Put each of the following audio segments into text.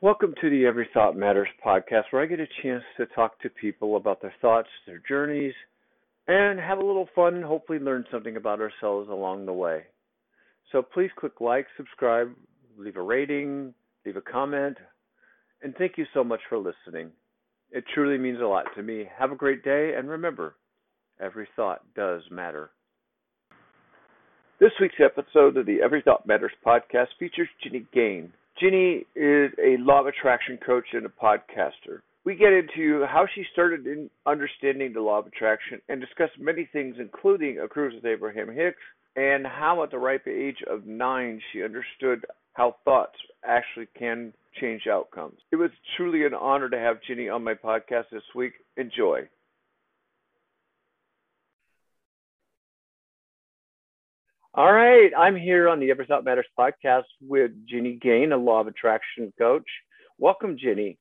Welcome to the Every Thought Matters podcast, where I get a chance to talk to people about their thoughts, their journeys, and have a little fun hopefully learn something about ourselves along the way. So please click like, subscribe, leave a rating, leave a comment, and thank you so much for listening. It truly means a lot to me. Have a great day, and remember, every thought does matter. This week's episode of the Every Thought Matters podcast features Ginny Gane. Ginny is a law of attraction coach and a podcaster. We get into how she started in understanding the law of attraction and discuss many things, including A Cruise with Abraham Hicks, and how at the ripe age of nine she understood how thoughts actually can change outcomes. It was truly an honor to have Ginny on my podcast this week. Enjoy. All right, I'm here on the Every Thought Matters podcast with Ginny Gane, a law of attraction coach. Welcome, Ginny.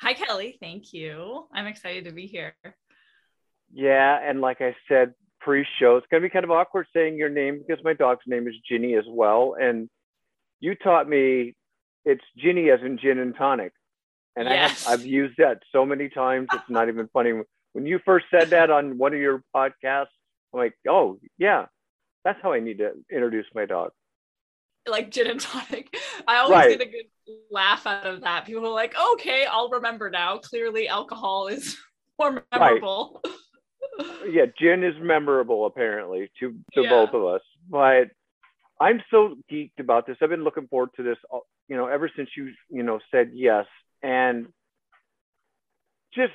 Hi, Kelly. Thank you. I'm excited to be here. Yeah, and like I said pre-show, it's going to be kind of awkward saying your name because my dog's name is Ginny as well, and you taught me it's Ginny as in gin and tonic, and yes. I have, I've used that so many times. It's not even funny. When you first said that on one of your podcasts, I'm like, oh yeah, that's how I need to introduce my dog. Like gin and tonic. I always right. get a good laugh out of that. People are like, okay, I'll remember now. Clearly, alcohol is more memorable. Right. yeah, gin is memorable apparently to to yeah. both of us. But I'm so geeked about this. I've been looking forward to this, uh, you know, ever since you you know said yes. And just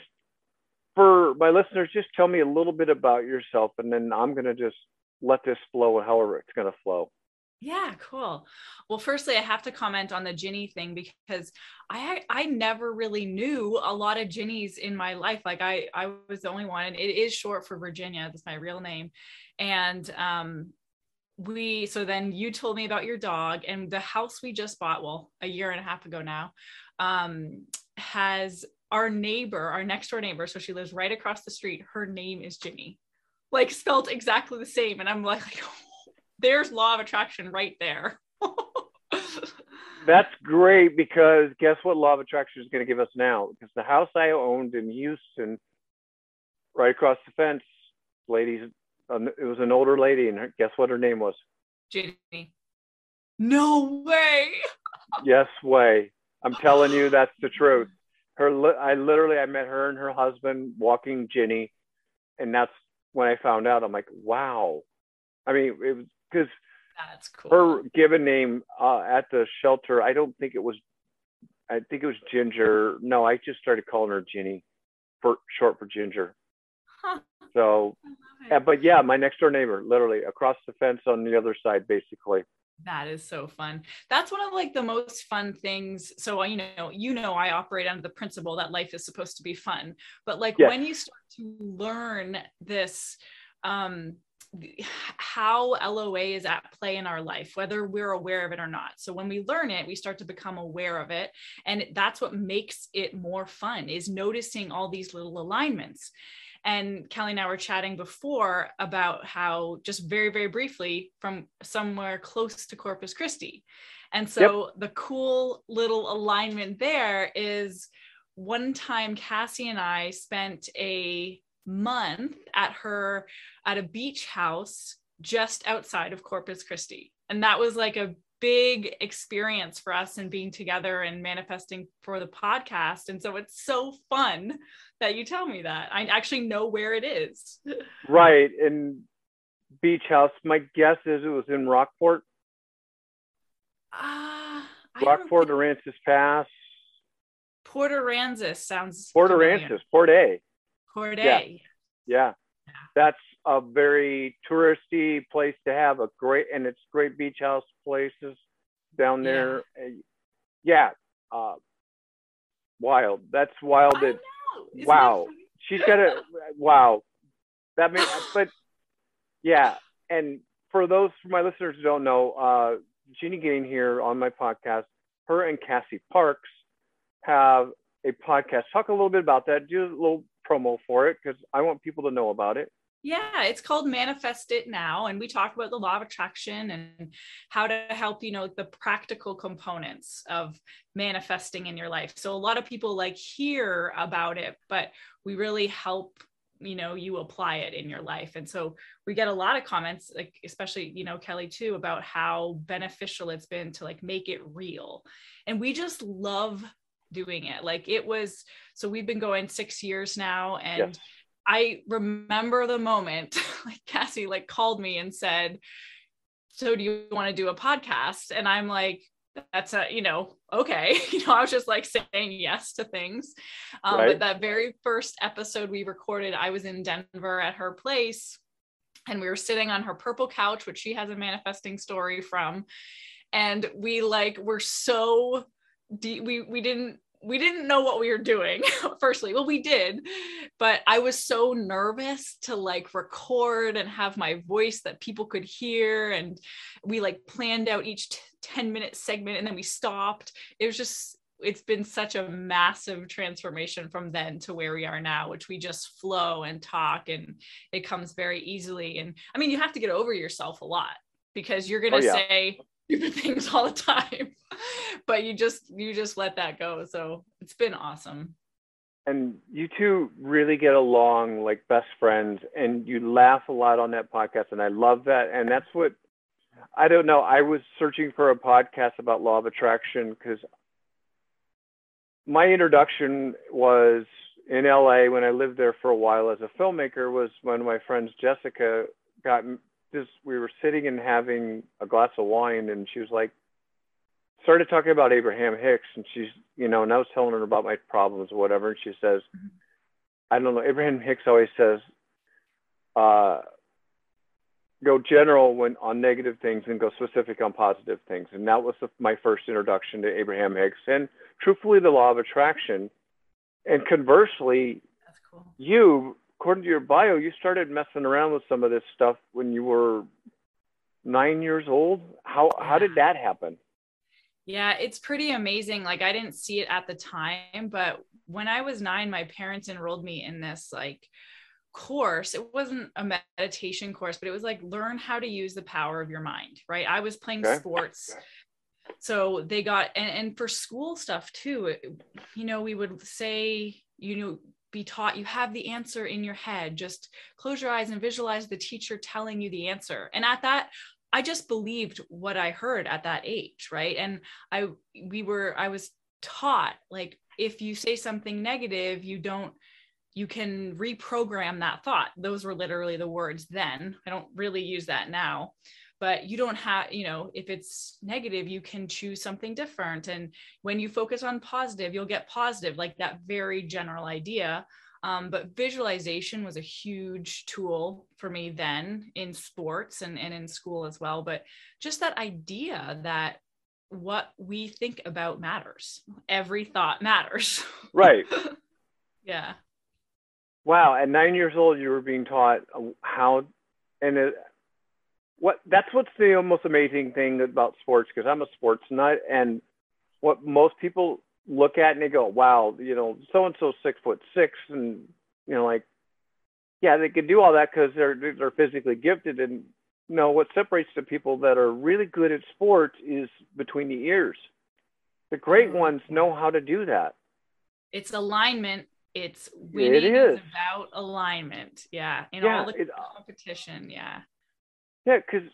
for my listeners, just tell me a little bit about yourself, and then I'm gonna just let this flow however it's going to flow. Yeah, cool. Well, firstly, I have to comment on the Ginny thing because I I never really knew a lot of Ginnies in my life. Like I I was the only one, and it is short for Virginia. That's my real name, and um, we so then you told me about your dog and the house we just bought. Well, a year and a half ago now, um, has our neighbor, our next door neighbor. So she lives right across the street. Her name is Ginny like spelled exactly the same. And I'm like, like there's law of attraction right there. That's great because guess what law of attraction is going to give us now? Because the house I owned in Houston, right across the fence, ladies, um, it was an older lady, and her, guess what her name was? Ginny. No way. yes way. I'm telling you, that's the truth. Her, I literally, I met her and her husband walking Ginny, and that's when I found out, I'm like, wow. I mean, it was because that's cool. Her given name uh, at the shelter, I don't think it was. I think it was Ginger. No, I just started calling her Ginny, for short for Ginger. Huh. So, but yeah, my next door neighbor, literally across the fence on the other side, basically. That is so fun. That's one of like the most fun things. So you know, you know, I operate under the principle that life is supposed to be fun. But like yes. when you start to learn this, um, how LOA is at play in our life, whether we're aware of it or not. So when we learn it, we start to become aware of it, and that's what makes it more fun. Is noticing all these little alignments. And Kelly and I were chatting before about how, just very, very briefly, from somewhere close to Corpus Christi. And so yep. the cool little alignment there is one time Cassie and I spent a month at her at a beach house just outside of Corpus Christi. And that was like a big experience for us and being together and manifesting for the podcast. And so it's so fun that you tell me that. I actually know where it is. Right. In Beach House. My guess is it was in Rockport. Uh, Rockport, Aransas Pass. Port Aransas sounds. Port Aransas, Port A. Port A. Yeah. yeah. That's a very touristy place to have a great, and it's great beach house places down there. Yeah. yeah uh, wild. That's wild. That, wow. She's got a, wow. That means, but yeah. And for those, for my listeners who don't know, uh, Ginny Gane here on my podcast, her and Cassie Parks have a podcast. Talk a little bit about that. Do a little promo for it because I want people to know about it. Yeah, it's called Manifest It Now. And we talk about the law of attraction and how to help, you know, the practical components of manifesting in your life. So a lot of people like hear about it, but we really help you know you apply it in your life and so we get a lot of comments like especially you know kelly too about how beneficial it's been to like make it real and we just love doing it like it was so we've been going six years now and. I remember the moment like cassie like called me and said so do you want to do a podcast? And i'm like that's a you know okay. You know i was just like saying yes to things. Um, right. but that very first episode we recorded i was in denver at her place and we were sitting on her purple couch which she has a manifesting story from. And we like were so deep we we didn't we didn't know what we were doing firstly. Well we did but i was so nervous to like record and have my voice that people could hear and we like planned out each t- 10 minute segment and then we stopped. It was just it's been such a massive transformation from then to where we are now which we just flow and talk and it comes very easily. And i mean you have to get over yourself a lot because you're going to oh, yeah. say stupid things all the time. But you just you just let that go. So it's been awesome. And you two really get along like best friends and you laugh a lot on that podcast and i love that. And that's what i don't know i was searching for a podcast about law of attraction because my introduction was in la when i lived there for a while as a filmmaker was when my friends jessica got just we were sitting and having a glass of wine, and she was like, started talking about Abraham Hicks, and she's, you know, and I was telling her about my problems or whatever, and she says, mm-hmm. I don't know, Abraham Hicks always says, uh, go general when on negative things and go specific on positive things, and that was the, my first introduction to Abraham Hicks, and truthfully, the law of attraction, and conversely, cool. you according to your bio, you started messing around with some of this stuff when you were nine years old. How how did that happen? Yeah, it's pretty amazing. Like I didn't see it at the time, but when I was nine, my parents enrolled me in this like course. It wasn't a meditation course, but it was like learn how to use the power of your mind. Right. I was playing okay. sports. So they got and, and for school stuff too, you know, we would say, you know, be taught you have the answer in your head. Just close your eyes and visualize the teacher telling you the answer. And at that i just believed what i heard at that age right? And i we were i was taught like if you say something negative you don't you can reprogram that thought. Those were literally the words then. I don't really use that now but you don't have you know if it's negative you can choose something different. And when you focus on positive you'll get positive like that very general idea. Um, but visualization was a huge tool for me then in sports and, and in school as well. But just that idea that what we think about matters. Every thought matters. Right. Yeah. Wow. At nine years old you were being taught how and it, what that's what's the most amazing thing about sports because I'm a sports nut and what most people look at and they go, wow, you know, so and so six foot six and you know like yeah they can do all that because they're they're physically gifted and you know what separates the people that are really good at sports is between the ears. The great mm-hmm. ones know how to do that. It's alignment. It's winning it is. about alignment. Yeah, in yeah, all the it, competition. Yeah. Yeah, because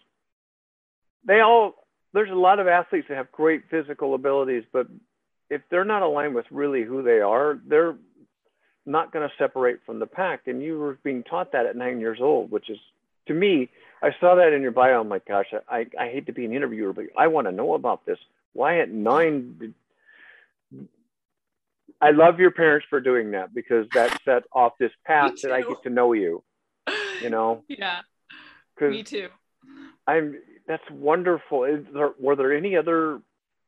they all there's a lot of athletes that have great physical abilities, but if they're not aligned with really who they are, they're not going to separate from the pack. And you were being taught that at nine years old, which is to me, I saw that in your bio. I'm like, gosh, I, I hate to be an interviewer, but I want to know about this. Why at nine? I love your parents for doing that because that set off this path that I get to know you. You know? Yeah. Me too. I'm that's wonderful. Is there, were there any other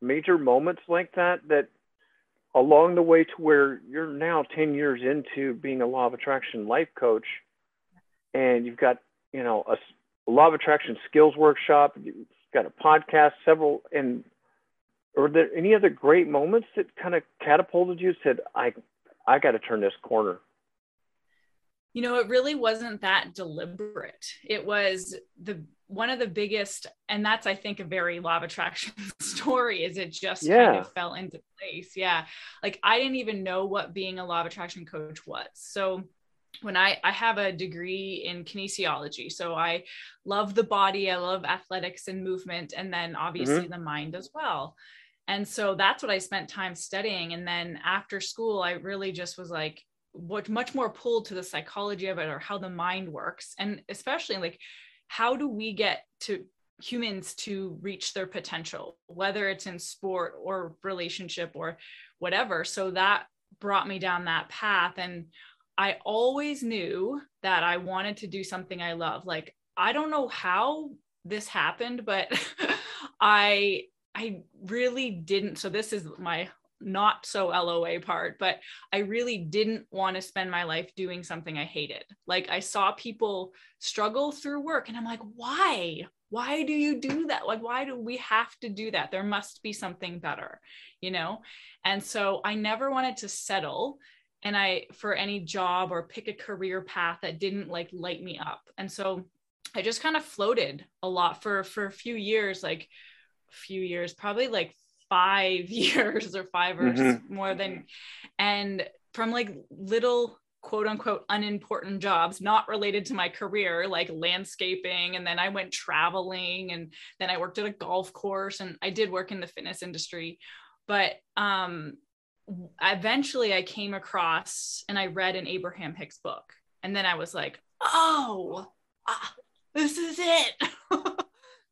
major moments like that that along the way to where you're now 10 years into being a law of attraction life coach and you've got you know a, a law of attraction skills workshop you've got a podcast several and are there any other great moments that kind of catapulted you said i i got to turn this corner You know, it really wasn't that deliberate. It was the one of the biggest, and that's I think a very law of attraction story. Is it just yeah. kind of fell into place? Yeah, like I didn't even know what being a law of attraction coach was. So when I I have a degree in kinesiology, so I love the body, I love athletics and movement, and then obviously mm-hmm. the mind as well. And so that's what I spent time studying. And then after school, I really just was like, what much more pulled to the psychology of it or how the mind works. And especially like, how do we get to humans to reach their potential, whether it's in sport or relationship or whatever? So that brought me down that path. And I always knew that I wanted to do something I love. Like, I don't know how this happened, but I I really didn't. So this is my not so LOA part, but I really didn't want to spend my life doing something I hated. Like I saw people struggle through work and I'm like, why? Why do you do that? Like, why do we have to do that? There must be something better, you know? And so I never wanted to settle and I for any job or pick a career path that didn't like light me up. And so I just kind of floated a lot for for a few years like a few years, probably like five years or 5 or mm-hmm. more than, and from like little quote unquote unimportant jobs not related to my career like landscaping and then i went traveling and then i worked at a golf course and i did work in the fitness industry. But um eventually i came across and i read an abraham hicks book and then i was like oh ah, this is it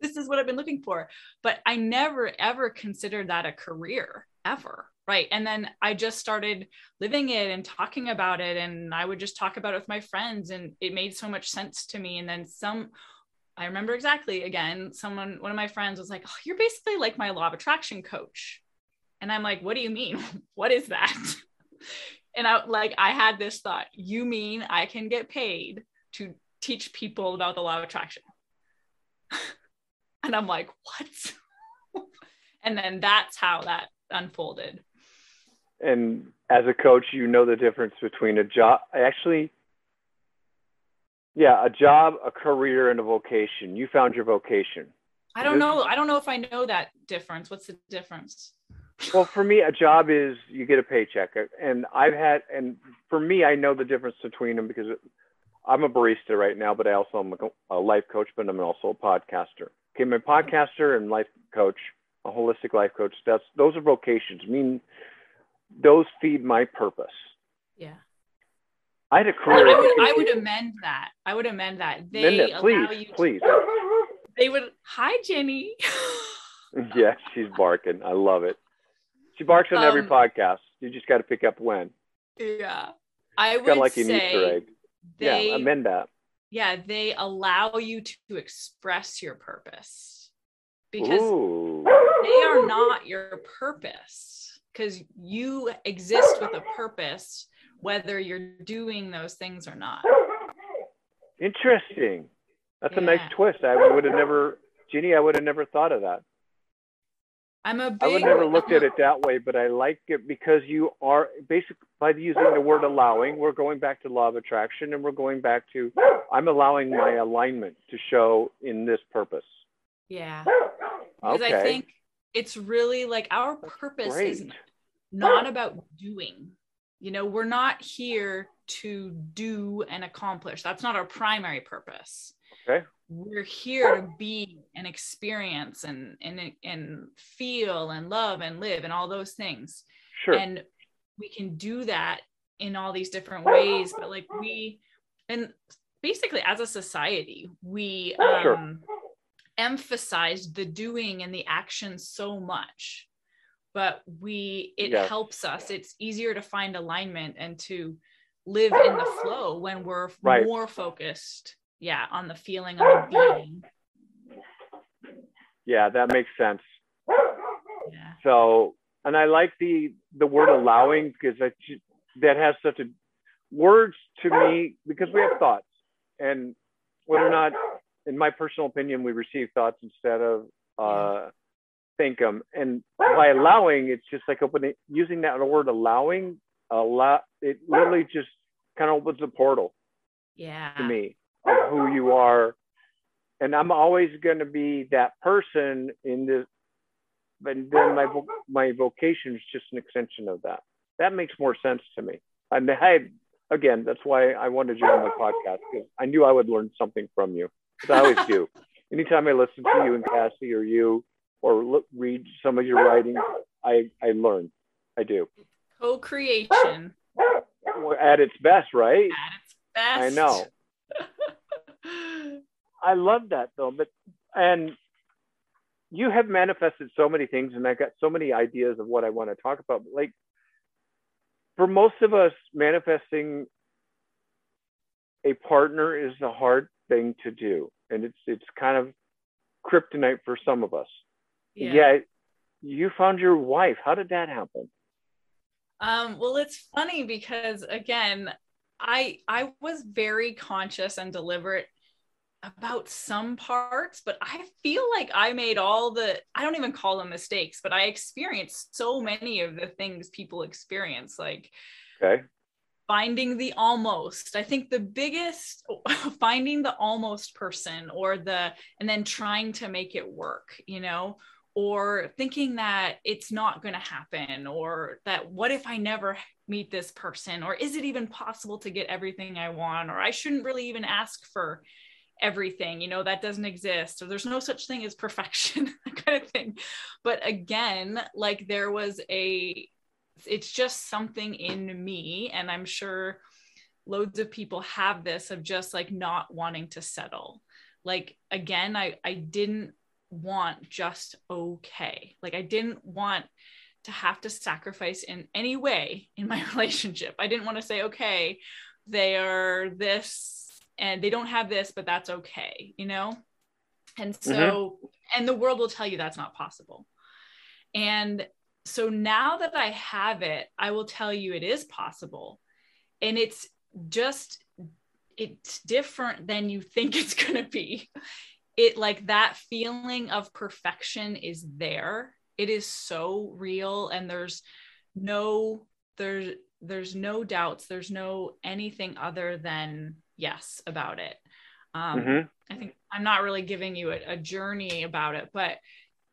this is what I've been looking for. But I never ever considered that a career ever. Right. And then I just started living it and talking about it. And I would just talk about it with my friends. And it made so much sense to me. And then some, I remember exactly again, someone, one of my friends was like, Oh, you're basically like my law of attraction coach. And I'm like, What do you mean? what is that? and I like, I had this thought, you mean I can get paid to teach people about the law of attraction? And I'm like, what? and then that's how that unfolded. And as a coach, you know the difference between a job, actually, yeah, a job, a career, and a vocation. You found your vocation. I don't know. I don't know if I know that difference. What's the difference? well, for me, a job is you get a paycheck, and I've had, and for me, I know the difference between them because I'm a barista right now, but I also am a life coach, but I'm also a podcaster. Okay, my podcaster and life coach, a holistic life coach. That's those are vocations. I mean, those feed my purpose. Yeah. I had a career. I would, I would amend that. I would amend that. They amend it, please, allow you please. They would. Hi, Ginny. yeah, she's barking. I love it. She barks on um, every podcast. You just got to pick up when. Yeah, I would like say an Easter egg. They, yeah, amend that yeah they allow you to express your purpose because Ooh. they are not your purpose because you exist with a purpose whether you're doing those things or not interesting that's yeah. a nice twist i would have never Jeannie, i would have never thought of that I'm a big, I would never looked at it that way, but I like it because you are basically by using the word allowing, we're going back to law of attraction and we're going back to I'm allowing my alignment to show in this purpose. Yeah. Because okay. I think it's really like our purpose is not about doing. You know, we're not here to do and accomplish. That's not our primary purpose. Okay we're here to be and experience and and and feel and love and live and all those things sure and we can do that in all these different ways but like we and basically as a society we um sure. emphasize the doing and the action so much but we it yes. helps us it's easier to find alignment and to live in the flow when we're right. more focused yeah on the feeling of the being. Yeah that makes sense. Yeah. so and i like the the word allowing because that that has such a words to me because we have thoughts. And whether or not in my personal opinion we receive thoughts instead of uh think them and by allowing it's just like opening using that word allowing allow it literally just kind of opens a portal yeah. to me of who you are. And i'm always going to be that person in this but then my my vocation is just an extension of that. That makes more sense to me. And i again that's why i wanted you on my podcast because i knew i would learn something from you. Because i always do. Anytime i listen to you and cassie or you or look, read some of your writing i i learn. I do. Co-creation. At its best right? At its best. I know I love that though, but and you have manifested so many things, and I've got so many ideas of what I want to talk about. Like for most of us, manifesting a partner is a hard thing to do, and it's it's kind of kryptonite for some of us. Yeah. yeah you found your wife. How did that happen? Um, well, it's funny because again, I I was very conscious and deliberate about some parts, but I feel like I made all the I don't even call them mistakes, but I experienced so many of the things people experience like okay. finding the almost. I think the biggest finding the almost person or the and then trying to make it work, you know, or thinking that it's not going to happen or that what if I never meet this person or is it even possible to get everything I want or I shouldn't really even ask for everything you know that doesn't exist or there's no such thing as perfection kind of thing. But again like there was a it's just something in me and i'm sure loads of people have this of just like not wanting to settle. Like again i i didn't want just okay. Like i didn't want to have to sacrifice in any way in my relationship. I didn't want to say okay they are this and they don't have this but that's okay you know? And so mm-hmm. and the world will tell you that's not possible. And so now that i have it i will tell you it is possible. And it's just it's different than you think it's going to be. It like that feeling of perfection is there. It is so real and there's no there's there's no doubts. There's no anything other than yes about it. Um, mm-hmm. I think I'm not really giving you a, a journey about it, but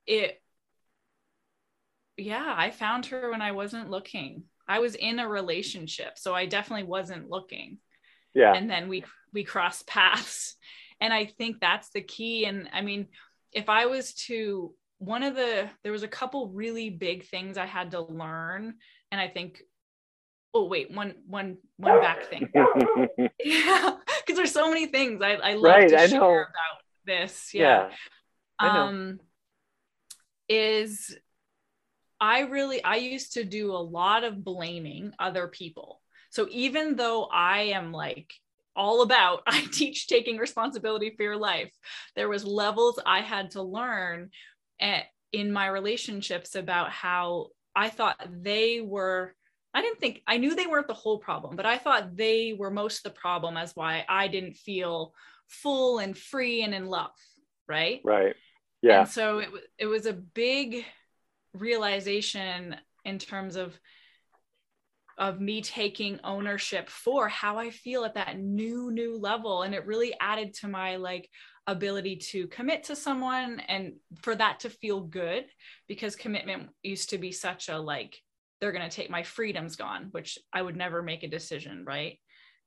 it, yeah, I found her when I wasn't looking. I was in a relationship, so I definitely wasn't looking. Yeah. And then we we crossed paths, and I think that's the key. And I mean, if I was to one of the there was a couple really big things I had to learn, and I think oh wait one one one back thing. Yeah because there's so many things i, I love right, to I share know. about this yeah, yeah um is i really i used to do a lot of blaming other people. So even though i am like all about i teach taking responsibility for your life there was levels i had to learn at, in my relationships about how i thought they were I didn't think I knew they weren't the whole problem, but I thought they were most of the problem as why I didn't feel full and free and in love, right? Right. Yeah. And so it it was a big realization in terms of of me taking ownership for how I feel at that new new level and it really added to my like ability to commit to someone and for that to feel good because commitment used to be such a like they're going to take my freedom's gone which i would never make a decision right?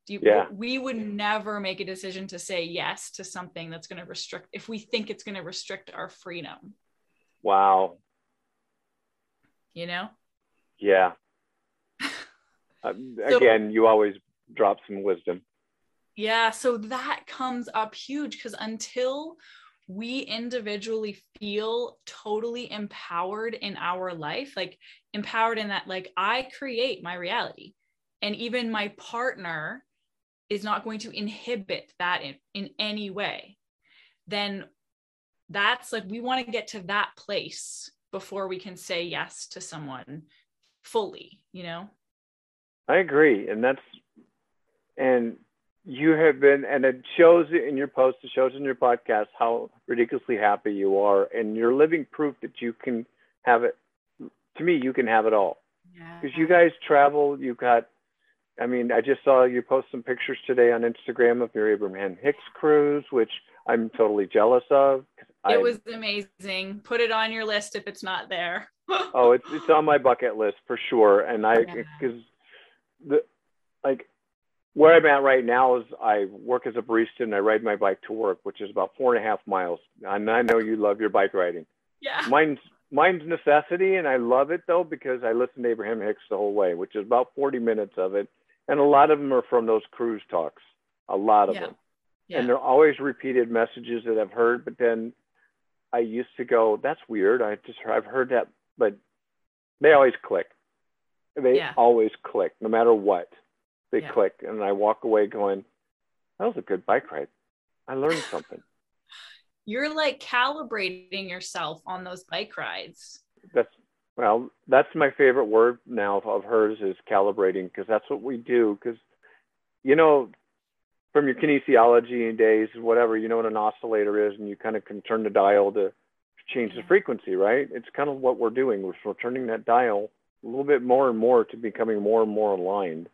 You, yeah. we would never make a decision to say yes to something that's going to restrict if we think it's going to restrict our freedom. Wow. You know? Yeah. Uh, so, again you always drop some wisdom. Yeah so that comes up huge because until we individually feel totally empowered in our life like empowered in that like i create my reality. And even my partner is not going to inhibit that in, in any way. Then that's like we want to get to that place before we can say yes to someone fully you know? I agree and that's and you have been, and it shows in your posts, it shows in your podcast how ridiculously happy you are, and you're living proof that you can have it. To me, you can have it all. Because yeah. you guys travel, you've got I mean, I just saw you post some pictures today on Instagram of your Abraham Hicks cruise, which I'm totally jealous of. It I, was amazing. Put it on your list if it's not there. oh, it's it's on my bucket list for sure. And I because yeah. the like where I'm at right now is I work as a barista and I ride my bike to work, which is about four and a half miles. And I know you love your bike riding. Yeah. Mine's mine's necessity, and I love it though because I listen to Abraham Hicks the whole way, which is about 40 minutes of it, and a lot of them are from those cruise talks. A lot of yeah. them, yeah. and they're always repeated messages that I've heard. But then I used to go, "That's weird." I just I've heard that, but they always click. They yeah. always click, no matter what. They click, and I walk away going, "That was a good bike ride. I learned something." you're like calibrating yourself on those bike rides. That's well, that's my favorite word now of hers is calibrating because that's what we do. Because you know, from your kinesiology days, whatever, you know what an oscillator is, and you kind of can turn the dial to change the frequency, right? It's kind of what we're doing. We're, we're turning that dial a little bit more and more to becoming more and more aligned.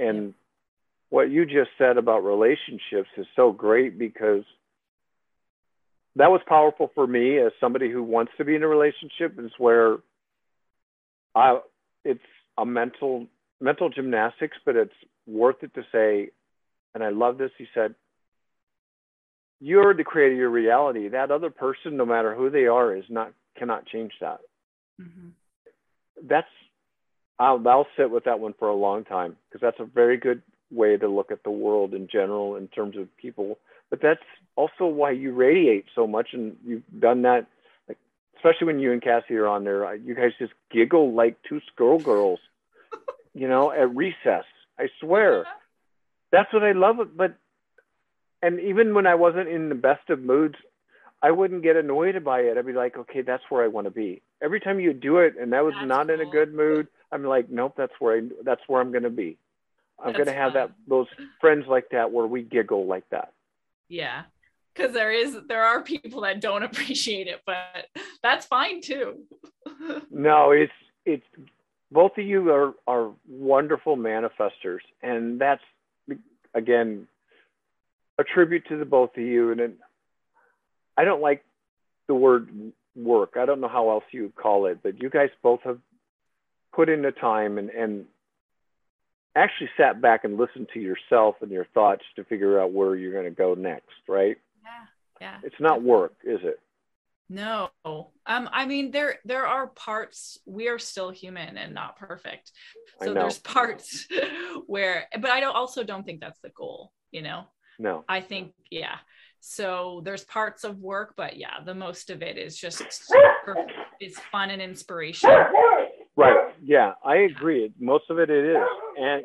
And what you just said about relationships is so great because that was powerful for me as somebody who wants to be in a relationship is where I it's a mental mental gymnastics, but it's worth it to say, and I love this. He said, You're the creator of your reality. That other person, no matter who they are, is not cannot change that. Mm-hmm. That's I'll I'll sit with that one for a long time because that's a very good way to look at the world in general in terms of people. But that's also why you radiate so much and you've done that like especially when you and cassie are on there you guys just giggle like two schoolgirls you know at recess i swear. That's what i love but and even when i wasn't in the best of moods i wouldn't get annoyed by it. I'd be like okay that's where i want to be. Every time you do it and that was that's not cool. in a good mood i'm like nope that's where i that's where i'm going to be. I'm going to have that those friends like that where we giggle like that. Yeah because there is there are people that don't appreciate it but that's fine too. No it's it's both of you are are wonderful manifestors and that's again a tribute to the both of you and i don't like the word work. I don't know how else you would call it but you guys both have put in the time and and actually sat back and listened to yourself and your thoughts to figure out where you're going to go next, right? Yeah. Yeah. It's not work, is it? No. Um I mean there there are parts we are still human and not perfect. So there's parts where but I don't also don't think that's the goal, you know. No. I think yeah. So there's parts of work but yeah, the most of it is just it's fun and inspiration. Right. Yeah, I agree. Most of it it is. And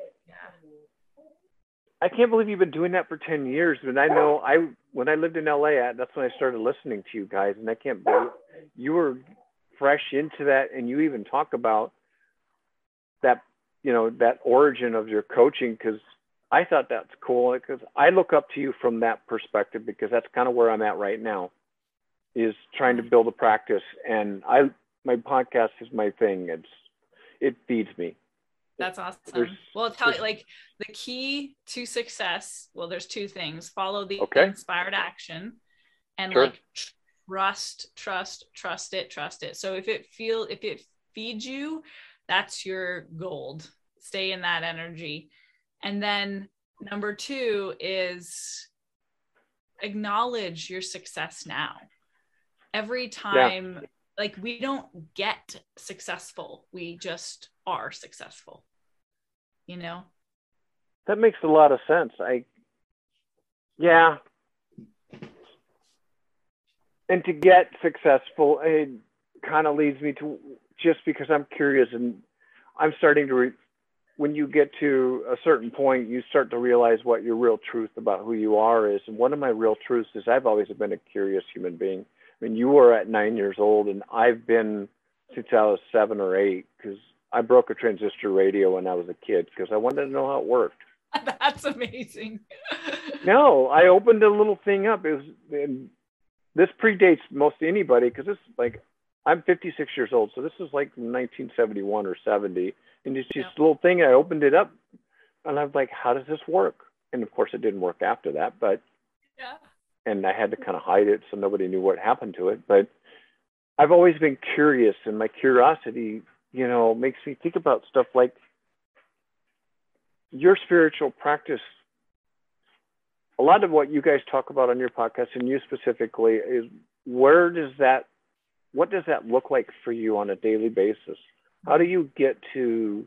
I can't believe you've been doing that for 10 years. But I know I when I lived in LA, that's when I started listening to you guys and I can't believe you were fresh into that and you even talk about that, you know, that origin of your coaching cuz I thought that's cool because I look up to you from that perspective because that's kind of where I'm at right now is trying to build a practice and I my podcast is my thing. It's it feeds me. That's awesome. There's, well, tell you like the key to success. Well, there's two things: follow the okay. inspired action, and sure. like trust, trust, trust it, trust it. So if it feel if it feeds you, that's your gold. Stay in that energy, and then number two is acknowledge your success now. Every time yeah like we don't get successful we just are successful you know? That makes a lot of sense. I yeah. And to get successful it kind of leads me to just because i'm curious and i'm starting to re- when you get to a certain point you start to realize what your real truth about who you are is. And one of my real truths is i've always been a curious human being I mean, you were at nine years old, and I've been since I was seven or eight because I broke a transistor radio when I was a kid because I wanted to know how it worked. That's amazing. no, I opened a little thing up. It was and this predates most anybody because this like I'm 56 years old, so this is like 1971 or 70, and it's just yeah. little thing. I opened it up, and I'm like, how does this work? And of course, it didn't work after that, but yeah. And I had to kind of hide it so nobody knew what happened to it. But I've always been curious, and my curiosity, you know, makes me think about stuff like your spiritual practice. A lot of what you guys talk about on your podcast, and you specifically, is where does that, what does that look like for you on a daily basis? How do you get to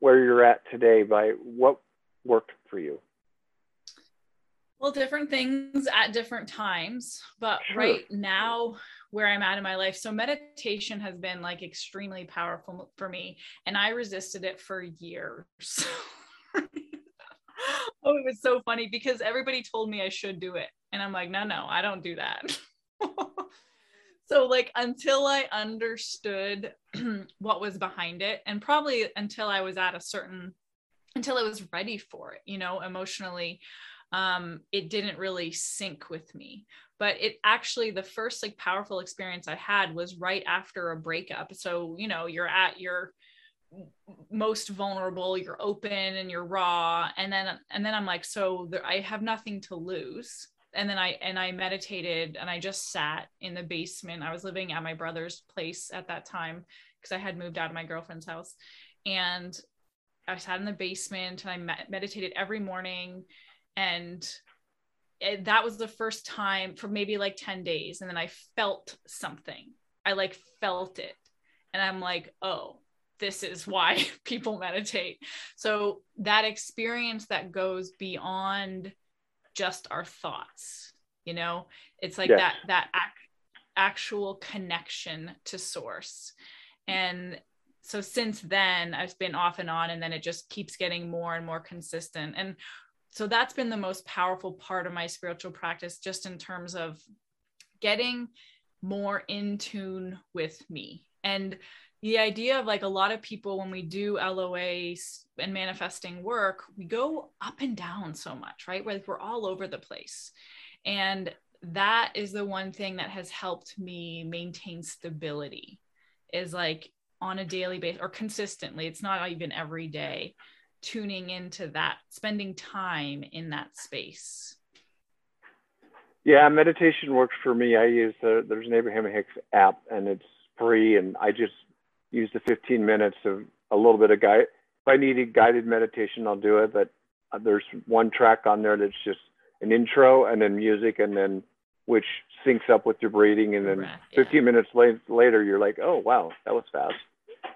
where you're at today by what worked for you? Well, different things at different times, but sure. right now, where I'm at in my life. So, meditation has been like extremely powerful for me, and I resisted it for years. oh, it was so funny because everybody told me I should do it. And I'm like, no, no, I don't do that. so, like, until I understood what was behind it, and probably until I was at a certain, until I was ready for it, you know, emotionally um, it didn't really sync with me. But it actually, the first like powerful experience I had was right after a breakup. So, you know, you're at your most vulnerable, you're open and you're raw. And then, and then I'm like, so there, I have nothing to lose. And then I, and I meditated and I just sat in the basement. I was living at my brother's place at that time because I had moved out of my girlfriend's house. And I sat in the basement and I med- meditated every morning and it, that was the first time for maybe like 10 days and then i felt something. I like felt it and i'm like oh this is why people meditate. So that experience that goes beyond just our thoughts you know it's like that that ac- actual connection to source. And so since then i've been off and on and then it just keeps getting more and more consistent. And so that's been the most powerful part of my spiritual practice just in terms of getting more in tune with me and the idea of like a lot of people when we do LOA and manifesting work, we go up and down so much, right? Where like we're all over the place. And that is the one thing that has helped me maintain stability is like on a daily basis or consistently. It's not even every day tuning into that, spending time in that space? Yeah, meditation works for me. I use the, there's an Abraham Hicks app and it's free, and I just use the 15 minutes of a little bit of guide. If I need guided meditation, I'll do it. But uh, there's one track on there that's just an intro and then music, and then which syncs up with your breathing, and then Breath, yeah. 15 minutes late, later, you're like, oh wow, that was fast.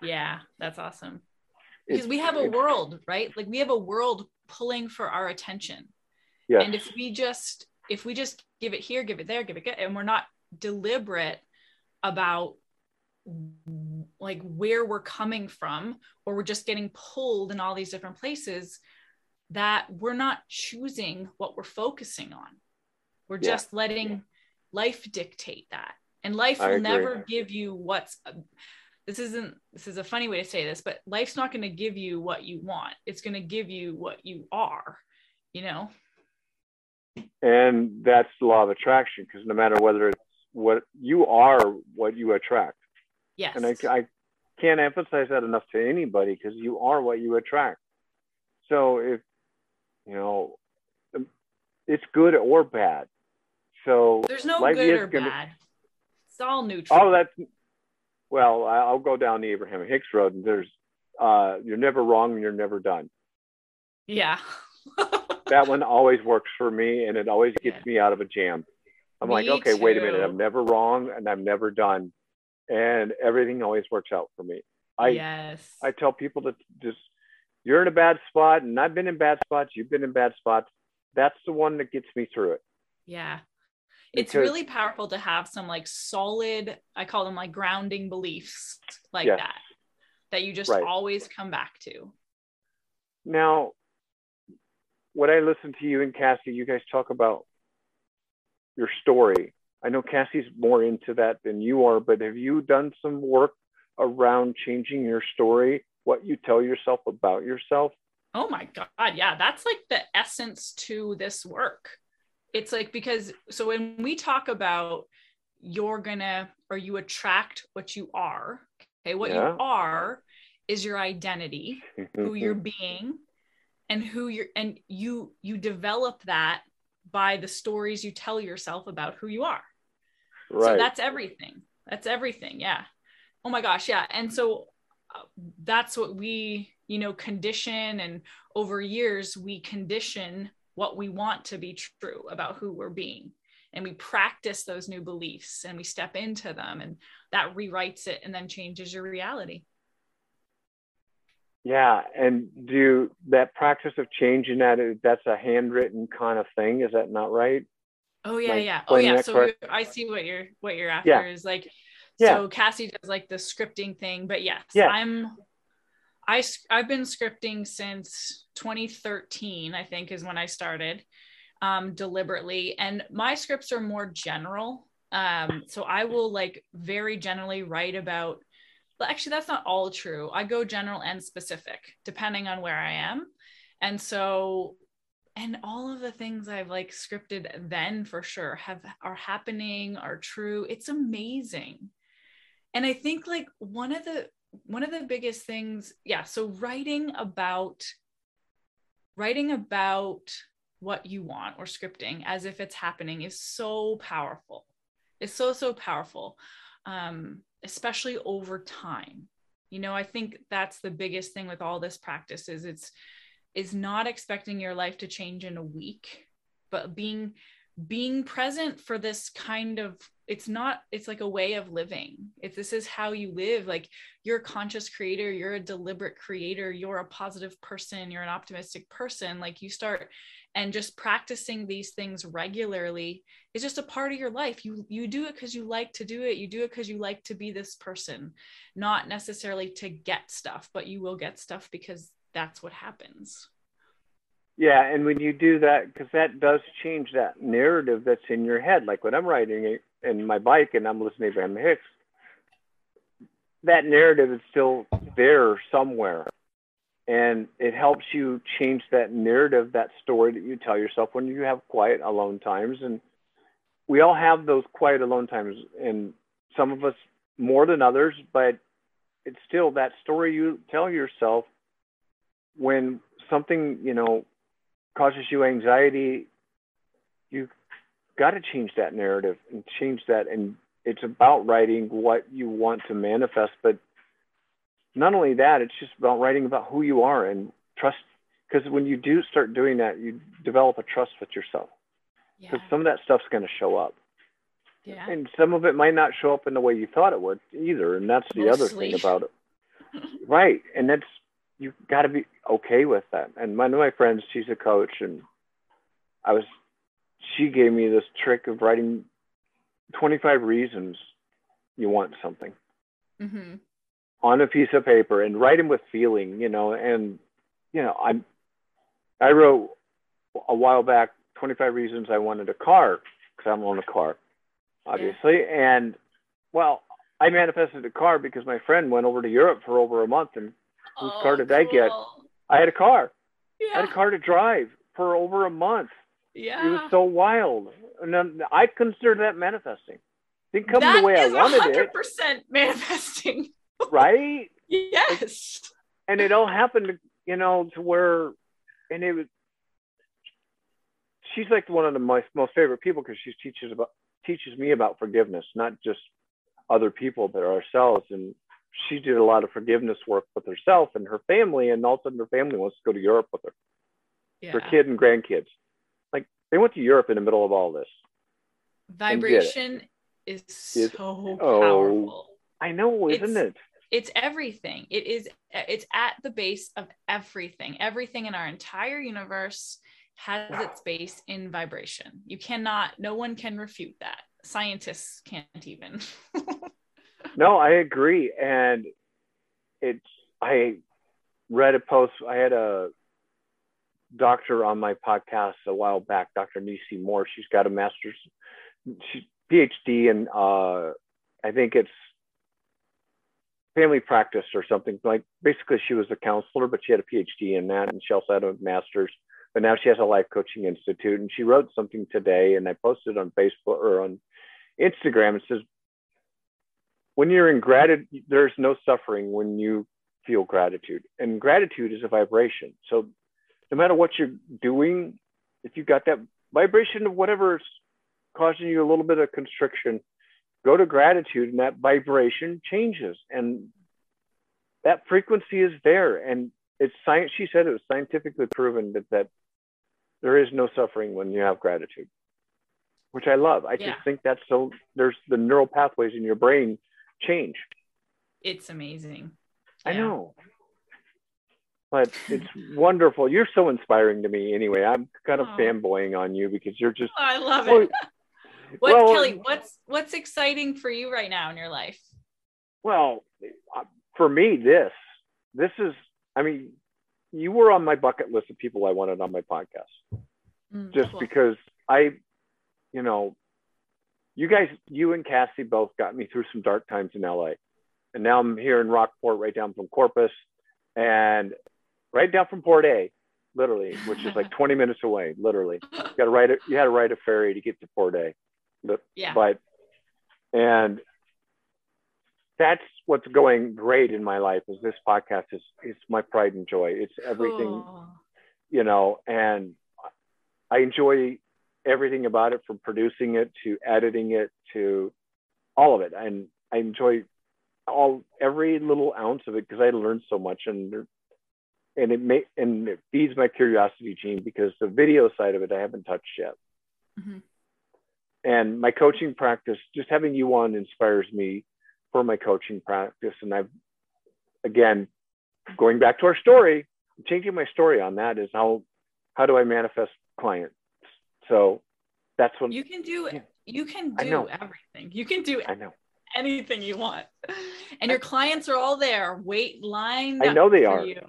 Yeah, that's awesome because we have a world right? Like we have a world pulling for our attention. Yeah and if we just if we just give it here give it there give it and we're not deliberate about like where we're coming from or we're just getting pulled in all these different places that we're not choosing what we're focusing on. We're yeah. just letting life dictate that. And life will never give you what's this isn't this is a funny way to say this but life's not going to give you what you want. It's going to give you what you are you know? And that's the law of attraction because no matter whether it's what you are what you attract. Yes. And i, I can't emphasize that enough to anybody because you are what you attract. So if you know um, it's good or bad. So there's no good or gonna, bad. It's all neutral. Oh that's well, I'll go down the Abraham Hicks road, and there's uh, you're never wrong and you're never done. Yeah. that one always works for me, and it always gets me out of a jam. I'm me like, okay, too. wait a minute, I'm never wrong and I'm never done, and everything always works out for me. I yes. I tell people to just you're in a bad spot, and I've been in bad spots. You've been in bad spots. That's the one that gets me through it. Yeah it's really powerful to have some like solid i call them like grounding beliefs like yes. that that you just right. always come back to. Now when i listen to you and cassie you guys talk about your story. I know cassie's more into that than you are but have you done some work around changing your story? What you tell yourself about yourself? Oh my god yeah that's like the essence to this work it's like because so when we talk about you're gonna or you attract what you are okay what yeah. you are is your identity who you're being and who you're and you you develop that by the stories you tell yourself about who you are right. so that's everything that's everything yeah oh my gosh yeah and so uh, that's what we you know condition and over years we condition what we want to be true about who we're being. And we practice those new beliefs and we step into them and that rewrites it and then changes your reality. Yeah. And do that practice of changing that that's a handwritten kind of thing is that not right? Oh yeah like, yeah. Oh yeah. so i see what you're what you're after yeah. is like yeah. so cassie does like the scripting thing but yes yeah. i'm I, I've been scripting since 2013, I think is when I started um, deliberately. And my scripts are more general. Um, so I will like very generally write about, but actually, that's not all true. I go general and specific depending on where I am. And so, and all of the things I've like scripted then for sure have are happening, are true. It's amazing. And I think like one of the one of the biggest things, yeah, so writing about writing about what you want or scripting as if it's happening is so powerful. It's so, so powerful, um, especially over time. You know, I think that's the biggest thing with all this practice is it's is not expecting your life to change in a week, but being being present for this kind of it's not it's like a way of living. If this is how you live like you're a conscious creator you're a deliberate creator you're a positive person you're an optimistic person like you start and just practicing these things regularly is just a part of your life. You you do it because you like to do it you do it because you like to be this person not necessarily to get stuff but you will get stuff because that's what happens yeah and when you do that because that does change that narrative that's in your head. Like when i'm riding in my bike and i'm listening to abraham hicks that narrative is still there somewhere. And it helps you change that narrative that story that you tell yourself when you have quiet alone times. And we all have those quiet alone times and some of us more than others but it's still that story you tell yourself when something you know causes you anxiety you got to change that narrative and change that and it's about writing what you want to manifest but not only that, it's just about writing about who you are and trust. Because when you do start doing that, you develop a trust with yourself. Because yeah. some of that stuff's going to show up. Yeah. And some of it might not show up in the way you thought it would either. And that's the Mostly. other thing about it. right. And that's, you've got to be okay with that. And one of my friends, she's a coach, and I was, she gave me this trick of writing 25 reasons you want something. Mm-hmm on a piece of paper and write them with feeling, you know, and you know, I I wrote a while back 25 reasons I wanted a car because I'm on a car, obviously, yeah. and well, I manifested a car because my friend went over to Europe for over a month, and whose oh, car did cool. I get? I had a car. Yeah. I had a car to drive for over a month. Yeah. It was so wild. And then I consider that manifesting. Didn't come that the way I wanted 100% it. 100% manifesting right? yes. And it all happened, you know, to where, and it was. She's like one of the most most favorite people because she teaches about teaches me about forgiveness, not just other people but ourselves. And she did a lot of forgiveness work with herself and her family, and all of a sudden her family wants to go to Europe with her, yeah. her kid and grandkids. Like they went to Europe in the middle of all this. Vibration is so oh, powerful. I know, isn't it's, it? It's everything. It is it's at the base of everything. Everything in our entire universe has its base in vibration. You cannot no one can refute that. Scientists can't even. no, I agree and it's I read a post I had a doctor on my podcast a while back, Dr. Nisi Moore. She's got a master's she, PhD in uh, I think it's family practice or something like basically she was a counselor but she had a phd in that and she also had a master's but now she has a life coaching institute and she wrote something today and i posted on facebook or on instagram it says when you're in gratitude there's no suffering when you feel gratitude and gratitude is a vibration so no matter what you're doing, if you've got that vibration of whatever's causing you a little bit of constriction, go to gratitude and that vibration changes. And that frequency is there. And it's science, she said it was scientifically proven that, that there is no suffering when you have gratitude, which I love. I yeah. just think that's so, there's the neural pathways in your brain change. It's amazing. I know but it's wonderful. You're so inspiring to me anyway. I'm kind of oh. fanboying on you because you're just oh, I love it. What's well, Kelly, what's what's exciting for you right now in your life? Well, uh, for me this this is I mean, you were on my bucket list of people I wanted on my podcast. Mm, just cool. because I you know, you guys you and Cassie both got me through some dark times in LA. And now I'm here in Rockport right down from Corpus and right down from Port A, literally, which is like 20 minutes away, literally. You got to ride it. You had to ride a ferry to get to Port A. But, yeah. But and that's what's going great in my life is this podcast is is my pride and joy. It's everything, you know, and I enjoy everything about it from producing it to editing it to all of it. And I enjoy all every little ounce of it because I learned so much and and it may and it feeds my curiosity gene because the video side of it I haven't touched yet. Mm-hmm. And my coaching practice, just having you on inspires me for my coaching practice. And I've again going back to our story, changing my story on that is how how do I manifest clients? So that's what you can do. Yeah. You can do everything. You can do I know anything you want. And your clients are all there, wait line. I know they are. You.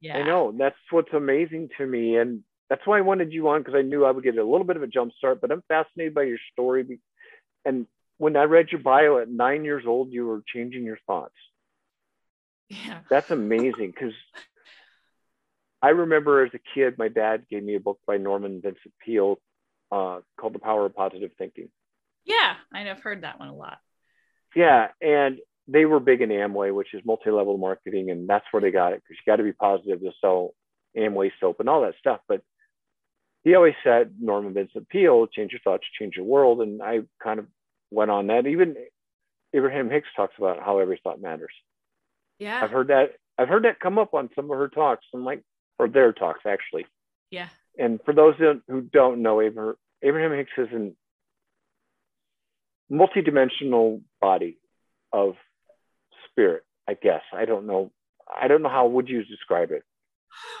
Yeah. I know. That's what's amazing to me. And that's why I wanted you on because I knew I would get a little bit of a jump start, but I'm fascinated by your story. And when I read your bio at nine years old, you were changing your thoughts. Yeah. That's amazing because I remember as a kid, my dad gave me a book by Norman Vincent Peale uh, called The Power of Positive Thinking. Yeah, I've heard that one a lot. Yeah, and they were big in Amway, which is multi-level marketing, and that's where they got it because you got to be positive to sell Amway soap and all that stuff. But he always said, Norman Vincent Peale, change your thoughts, change your world, and I kind of went on that. Even Abraham Hicks talks about how every thought matters. Yeah, I've heard that. I've heard that come up on some of her talks, I'm like or their talks actually. Yeah. And for those who don't know, Abraham Hicks is an multidimensional body of spirit, I guess. I don't know. I don't know how would you describe it.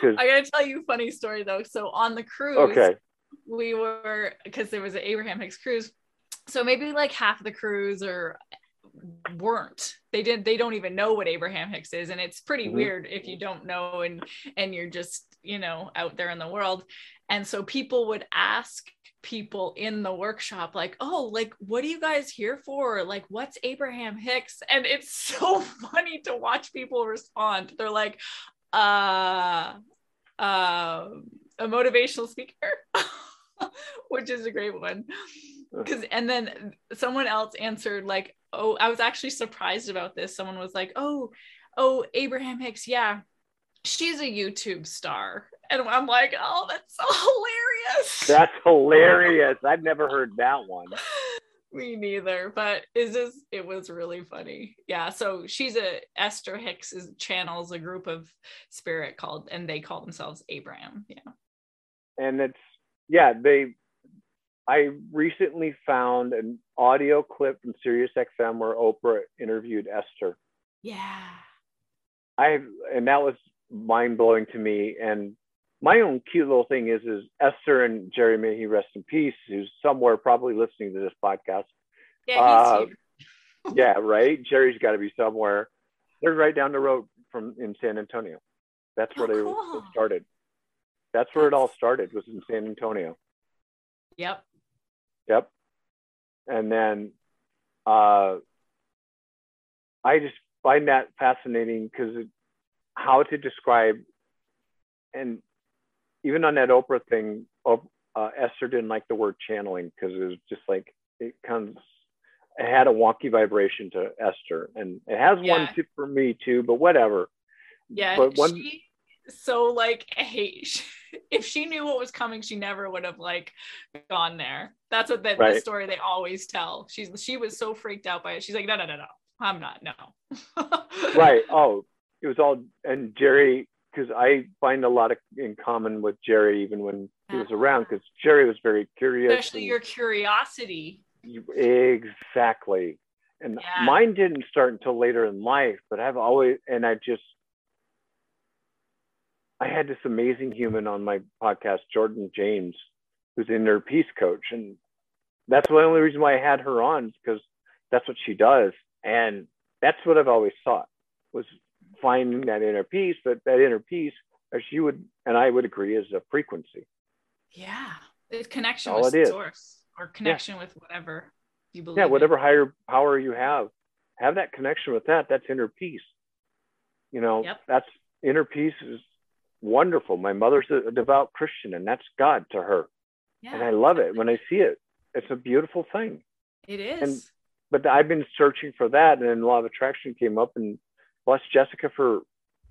I gotta tell you a funny story though. So on the cruise, okay, we were because there was an Abraham Hicks cruise. So maybe like half the crews or weren't. They didn't they don't even know what abraham hicks is and it's pretty mm-hmm. weird if you don't know and and you're just you know out there in the world. And so people would ask people in the workshop like oh like what are you guys here for? Like what's abraham hicks? And it's so funny to watch people respond. They're like uh uh a motivational speaker which is a great one because and then someone else answered like oh i was actually surprised about this someone was like oh oh abraham hicks yeah she's a youtube star and I'm like, oh, that's so hilarious. That's hilarious. I've never heard that one. Me neither, but is this it was really funny. Yeah. So she's a Esther Hicks is, channels a group of spirit called and they call themselves Abraham. Yeah. And it's yeah, they I recently found an audio clip from Sirius XM where Oprah interviewed Esther. Yeah. I and that was mind blowing to me. And my own cute little thing is is Esther and Jerry may he rest in peace, who's somewhere probably listening to this podcast. Yeah, uh, yeah, right. Jerry's got to be somewhere. They're right down the road from in San Antonio. That's where oh, they, cool. started. That's where it all started. Was in San Antonio. Yep. Yep. And then, uh, I just find that fascinating because how to describe and even on that Oprah thing, uh, Esther didn't like the word channeling because it was just like it comes. It had a wonky vibration to Esther, and it has yeah. one for me too. But whatever. Yeah, but one, she, so like hey, if she knew what was coming, she never would have like gone there. That's what the, Right. the story they always tell. She's she was so freaked out by it. She's like, no, no, no, no, I'm not. No. right. Oh, it was all and Jerry because I find a lot of in common with Jerry even when he was around because Jerry was very curious. Especially and your curiosity. you- exactly. And Yeah. mine didn't start until later in life, but I've always and I just I had this amazing human on my podcast, Jordan James, who's an inner peace coach. And that's the only reason why I had her on, because that's what she does. And that's what I've always sought was finding that inner peace, but that inner peace, as you would and I would agree, is a frequency. Yeah. It's connection all with source or connection with whatever you believe. Yeah, in. whatever higher power you have, have that connection with that. That's inner peace. You know, Yep. that's inner peace is wonderful. My mother's a devout Christian, and that's God to her. Yeah, and I love it when I see it. It's a beautiful thing. it is. But I've been searching for that, and then Law of Attraction came up, and bless Jessica for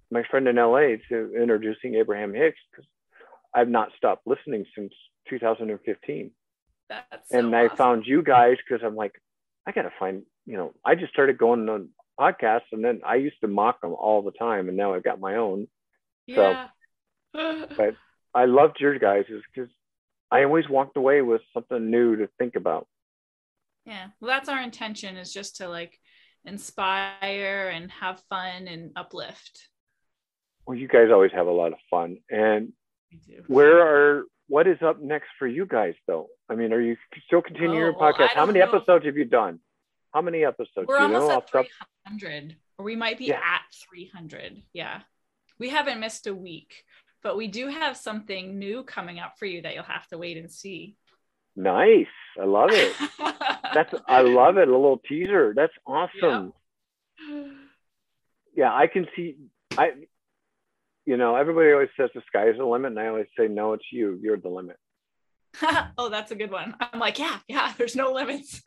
my friend in LA to introducing Abraham Hicks because I've not stopped listening since 2015. That's so and I awesome. found you guys because I'm like, I gotta find, you know, I just started going on podcasts, and then I used to mock them all the time, and now I've got my own. Yeah. so- yeah. But I loved your guys' because I always walked away with something new to think about. yeah. Well, that's our intention is just to like inspire and have fun and uplift. Well, you guys always have a lot of fun. And do. where are what is up next for you guys though? I mean, are you still continuing your Oh, well, podcast? I How many know. episodes have you done? How many episodes? We're Do you know almost off at 300, or we might be Yeah. at 300. Yeah. We haven't missed a week, but we do have something new coming up for you that you'll have to wait and see. Nice. I love it. That's I love it. A little teaser. That's awesome. Yeah, I can see I you know, everybody always says the sky's the limit, and I always say, no, it's you. You're the limit. oh, that's a good one. I'm like, yeah, yeah, there's no limits.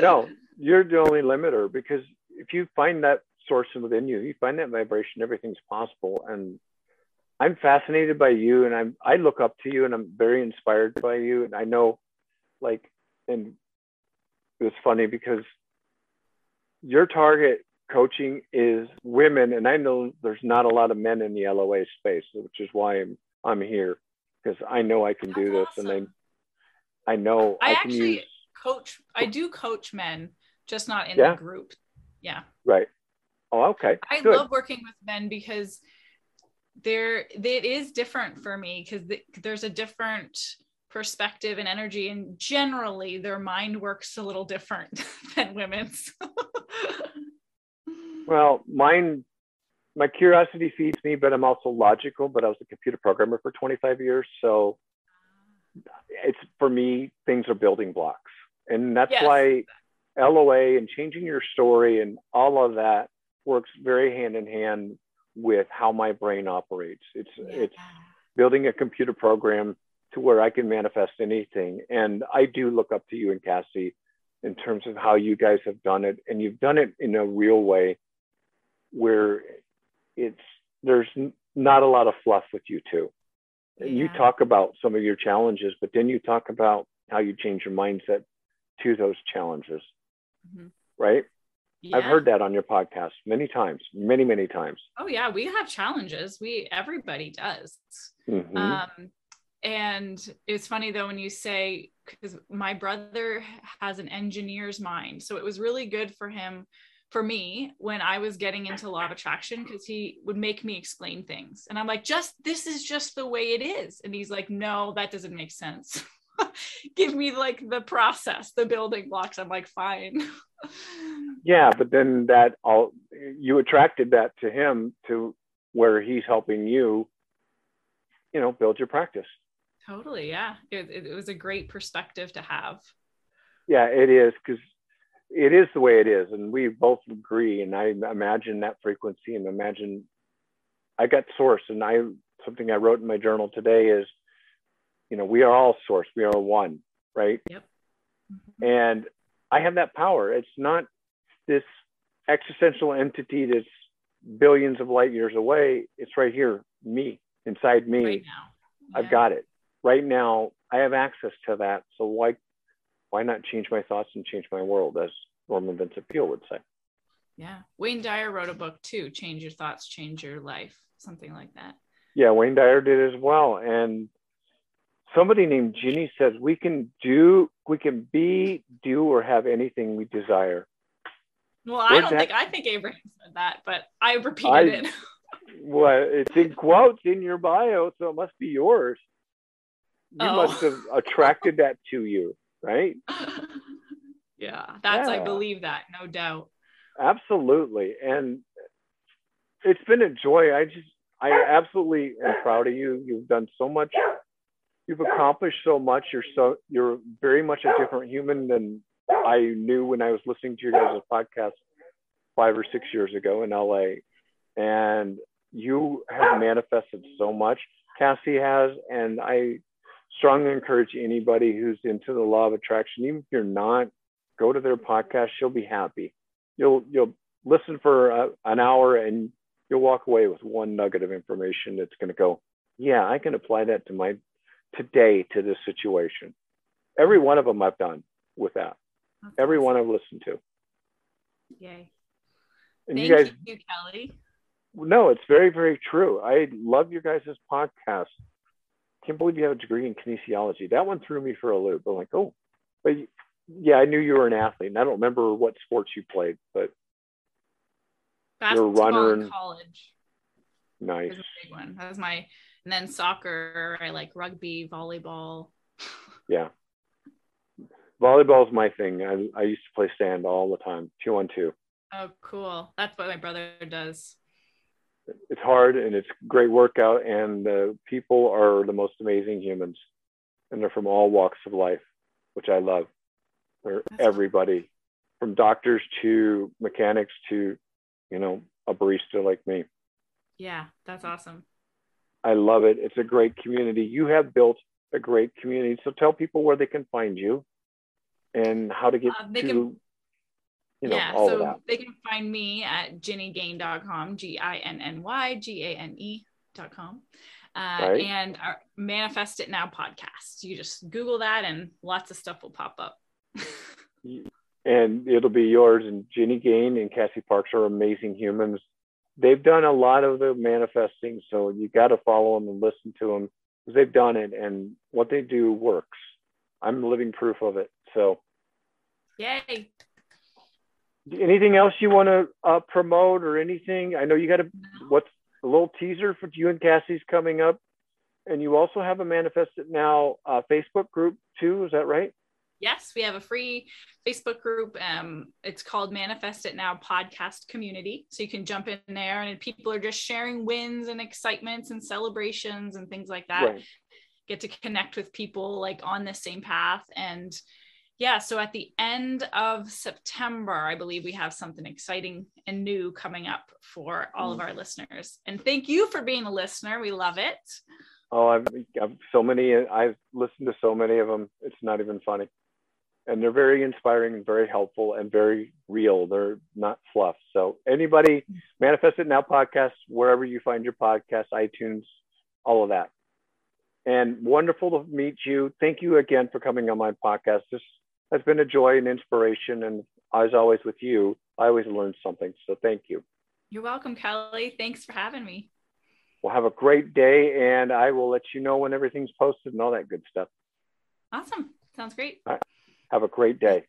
No, you're the only limiter because if you find that source within you, you find that vibration, everything's possible. And I'm fascinated by you, and I'm I look up to you, and I'm very inspired by you. And I know, like, and it was funny because your target coaching is women, and I know there's not a lot of men in the LOA space, which is why I'm I'm here because I know I can do this, That's and I I know I I, can actually- use coach, I do coach men, just not in Yeah. the group. Yeah. right. Oh, okay. I Good. love working with men because there it is different for me because there's a different perspective and energy and generally their mind works a little different than women's Well, mine, my curiosity feeds me, but I'm also logical. But I was a computer programmer for 25 years, so it's for me things are building blocks, and that's Yes. why LOA and changing your story and all of that works very hand in hand with how my brain operates. It's it's building a computer program to where I can manifest anything. And I do look up to you and Cassie in terms of how you guys have done it. And you've done it in a real way where it's there's not a lot of fluff with you two. And You talk about some of your challenges, but then you talk about how you change your mindset to those challenges, Mhm. right? I've heard that on your podcast many times, many, many times. oh yeah we have challenges we everybody does Mhm. Um, and it's funny though when you say because my brother has an engineer's mind, so it was really good for him, for me, when I was getting into law of attraction, because he would make me explain things, and I'm like, just this is just the way it is, and he's like, no, that doesn't make sense. Give me like the process, the building blocks. I'm like, fine. Yeah, but then that all you attracted that to him to where he's helping you, you know, build your practice. totally, yeah. It, it, was a great perspective to have. Yeah, it is because it is the way it is, and we both agree. And I imagine that frequency, and imagine I got source, and I something I wrote in my journal today is, you know, we are all source, we are one, right? Mm-hmm. and I have that power. It's not this existential entity that's billions of light years away. It's right here, me, inside me. Right now. Yeah. I've got it right now. I have access to that. So why why not change my thoughts and change my world, as Norman Vincent Peale would say? Yeah. Wayne Dyer wrote a book too, Change Your Thoughts, Change Your Life, something like that. Yeah, Wayne Dyer did as well. And somebody named Ginny says we can do, we can be, do, or have anything we desire. Well, I don't that? think I think Abraham said that, but I repeated I, it. well, it's in quotes in your bio, so it must be yours. You oh. must have attracted that to you, right? yeah, that's yeah. I believe that, no doubt. Absolutely, and it's been a joy. I just, I absolutely am proud of you. You've done so much. You've accomplished so much. You're so, you're very much a different human than I knew when I was listening to your guys' podcast five or six years ago in LA. And you have manifested so much. Cassie has, and I strongly encourage anybody who's into the law of attraction, even if you're not, go to their podcast. She'll be happy. You'll you'll listen for a, an hour and you'll walk away with one nugget of information that's going to go, yeah, I can apply that to my today to this situation. Every one of them I've done with that. That's Every awesome. one I've listened to. Yay. And Thank you guys, you, Kelly. No, it's very, very true. I love your guys' podcast. Can't believe you have a degree in kinesiology. That one threw me for a loop. I'm like, oh, but yeah, I knew you were an athlete, and I don't remember what sports you played, but Basketball you're a runner in college. Nice. Was a big one. That was my, and then soccer. I like rugby, volleyball. yeah volleyball is my thing. I, I used to play sand all the time, two on two. Oh, cool. That's what my brother does. It's hard and it's great workout, and the people are the most amazing humans, and they're from all walks of life, which I love. They're That's everybody, cool. from doctors to mechanics to, you know, a barista like me. Yeah, that's awesome. I love it. It's a great community. You have built a great community. So tell people where they can find you and how to get uh, to can, you know yeah, all so of that. They can find me at ginnygane.com, G-I-N-N-Y-G-A-N-E.com. Uh, right. and our manifest it now podcast you just google that and lots of stuff will pop up and it'll be yours and ginny gane and cassie parks are amazing humans they've done a lot of the manifesting so you got to follow them and listen to them because they've done it and what they do works i'm living proof of it so, yay. Anything else you want to uh, promote or anything? I know you got a what's a little teaser for you and Cassie's coming up, and you also have a Manifest It Now uh, Facebook group too. Is that right? Yes, we have a free Facebook group. Um, it's called Manifest It Now Podcast Community. So you can jump in there, and people are just sharing wins and excitements and celebrations and things like that. Right. Get to connect with people like on the same path and yeah, so at the end of September, I believe we have something exciting and new coming up for all of mm. our listeners. And thank you for being a listener. We love it. Oh, I've, I've so many. I've listened to so many of them. It's not even funny, and they're very inspiring and very helpful and very real. They're not fluff. So anybody, Manifest It Now podcast, wherever you find your podcast, iTunes, all of that. And wonderful to meet you. Thank you again for coming on my podcast. This has been a joy and inspiration. And as always with you, I always learn something. So thank you. You're welcome, Kelly. Thanks for having me. Well, have a great day, and I will let you know when everything's posted and all that good stuff. Awesome. Sounds great. Have a great day.